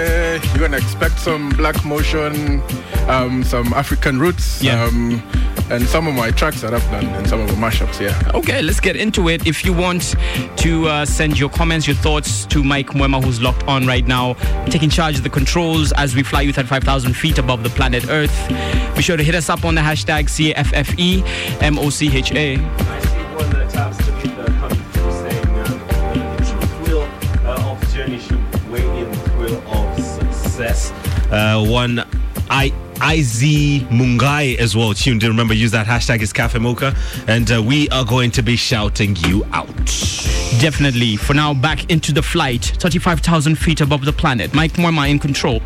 you're gonna expect some black motion, um, some African roots, Yeah. um, and some of my tracks that I've done and some of the mashups. Yeah. Okay, let's get into it. If you want to uh, send your comments, your thoughts to Mike Mwema, who's locked on right now, taking charge of the controls as we fly you 35,000 feet above the planet Earth. Be sure to hit us up on the hashtag CAFFE MOCHA. Success. Uh, one I IZ Mungai as well tuned in. Remember, use that hashtag is Cafe Mocha, and uh, we are going to be shouting you out. Definitely. For now, back into the flight, 35,000 feet above the planet. Mike Mwema in control.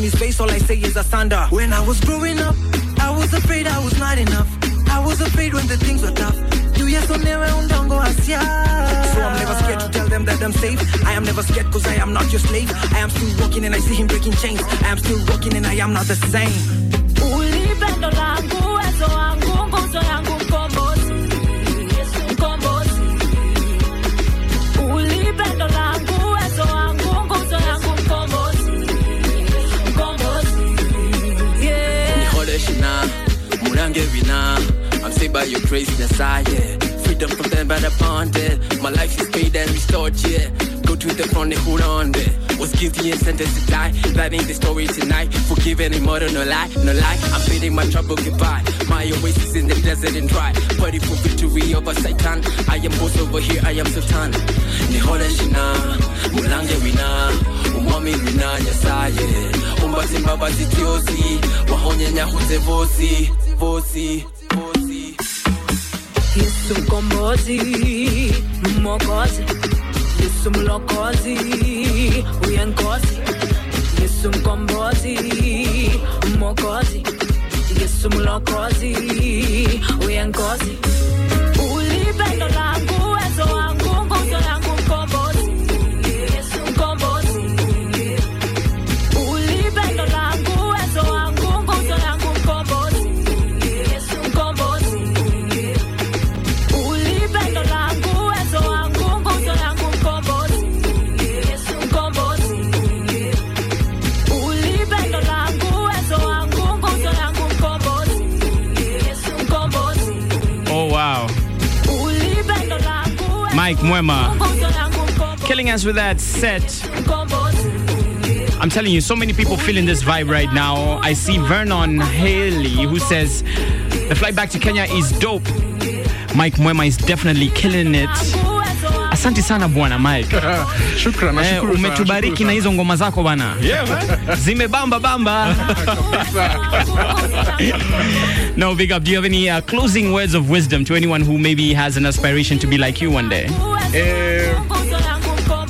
in his face, all I say is Asanda. When I was growing up, I was afraid I was not enough. I was afraid when the things were tough. So I'm never scared to tell them that I'm safe. I am never scared cause I am not your slave. I am still walking and I see him breaking chains. I am still walking and I am not the same. desire. Freedom from them that abandoned. My life is paid and restored, yeah. Go to the front and hold on there. Was guilty and sentenced to die. That ain't the story tonight. Forgive any murder, no lie, no lie. I'm bidding my trouble goodbye. My oasis in the desert and dry. Party for victory over Satan. I am boss over here, I am Sultan. Nihola Shina, Mulange Wina, Umami Wina, Yasaye. Umbatimba Bazitiosi, Wahonye Nyahuze Vosi, Vosi. Yesu mkombozi, mwokozi, Yesu mlokozi, uyenkozi. Yesu mkombozi, mwokozi, Yesu mlokozi, uyenkozi. Ulipendo Mwema killing us with that set. I'm telling you, so many people feeling this vibe right now. I see Vernon Haley who says the flight back to Kenya is dope. Mike Mwema is definitely killing it. Asante sana bwana Mike. Shukran, Eh, nashukuru sana, umetubariki na hizo ngoma zako bana. Yeah. Zimebamba bamba. no, big up. Do you have any uh, closing words of wisdom to anyone who maybe has an aspiration to be like you one day? Eh,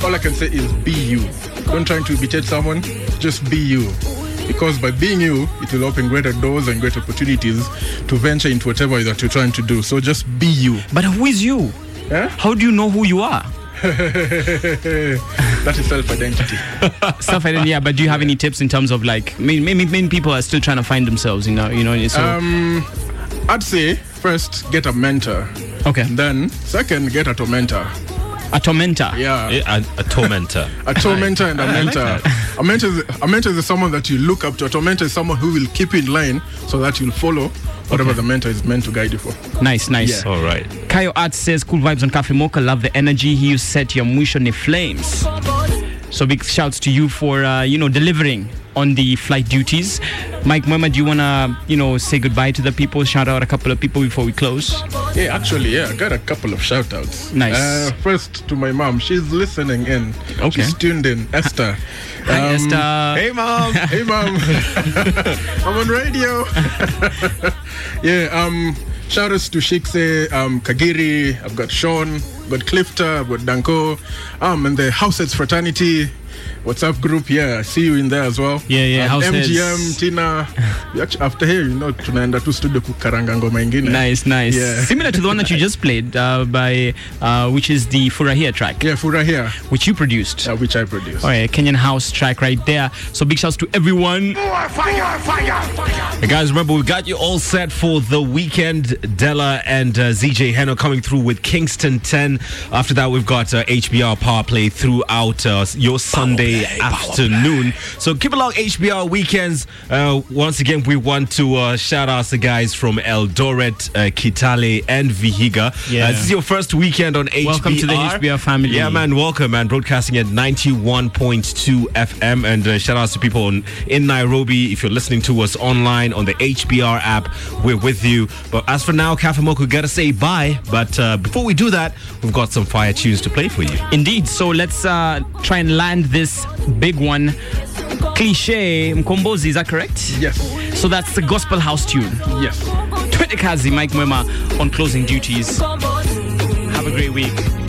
all I can say is be you. Don't try to imitate someone, just be you. Because by being you, it will open greater doors and great opportunities to venture into whatever that you're trying to do. So just be you. But who is you? How do you know who you are? that is self identity. self-identity, yeah, but do you have any tips in terms of like, many, many, many people are still trying to find themselves, you know, you know, so. Um, I'd say first get a mentor. Okay. Then second get a tormentor. A tormentor. Yeah. A, a tormentor. a tormentor and a I like mentor. a mentor, is, a mentor is someone that you look up to. A tormentor is someone who will keep you in line so that you'll follow whatever the mentor is meant to guide you for. Nice, nice. Yeah. All right. Kayo Art says, cool vibes on Cafe Mocha, love the energy. He you set your mission in flames. So big shouts to you for, uh, you know, delivering on the flight duties. Mike Mwema, do you want to, you know, say goodbye to the people? Shout out a couple of people before we close. Yeah, actually, yeah, I got a couple of shout outs. Nice. Uh, first to my mom. She's listening in. Okay. She's tuned in. Esther. Hi, Esther. Hey, mom. hey, mom. I'm on radio. yeah, um, shout outs to Shikse, um, Kagiri. I've got Sean, I've got Clifter, I've got Danko, um, and the Househeads Fraternity. WhatsApp group, yeah, I see you in there as well. Yeah, yeah, um, Househeads. MGM, Tina. Actually, after here, you know, tunaenda tu studio kukaranga ngoma ingine. Nice, nice. Yeah. Similar to the one that you just played uh, by, uh, which is the Furahia track. Yeah, Furahia. Which you produced. Uh, which I produced. All right, Kenyan house track right there. So big shouts to everyone. Fire, fire, Hey guys, remember we got you all set for the weekend. Della and uh, ZJ Heno coming through with Kingston 10. After that, we've got uh, HBR Power Play throughout uh, your Sunday afternoon. So keep along HBR weekends. Uh, once again, we want to uh, shout out the guys from Eldoret, uh, Kitale, and Vihiga. Yeah. Uh, this is your first weekend on HBR. Welcome to the HBR family. Yeah, man, welcome, man. Broadcasting at 91.2 FM. And uh, shout outs to people in, in Nairobi. If you're listening to us online on the HBR app, we're with you. But as for now, Mocha, gotta say bye. But uh, before we do that, we've got some fire tunes to play for you. Indeed. So let's uh, try and land this big one. Cliche Mkombozi, is that correct? Yes. So that's the gospel house tune. Yes. Twende kazi, Mike Mwema on closing duties. Have a great week.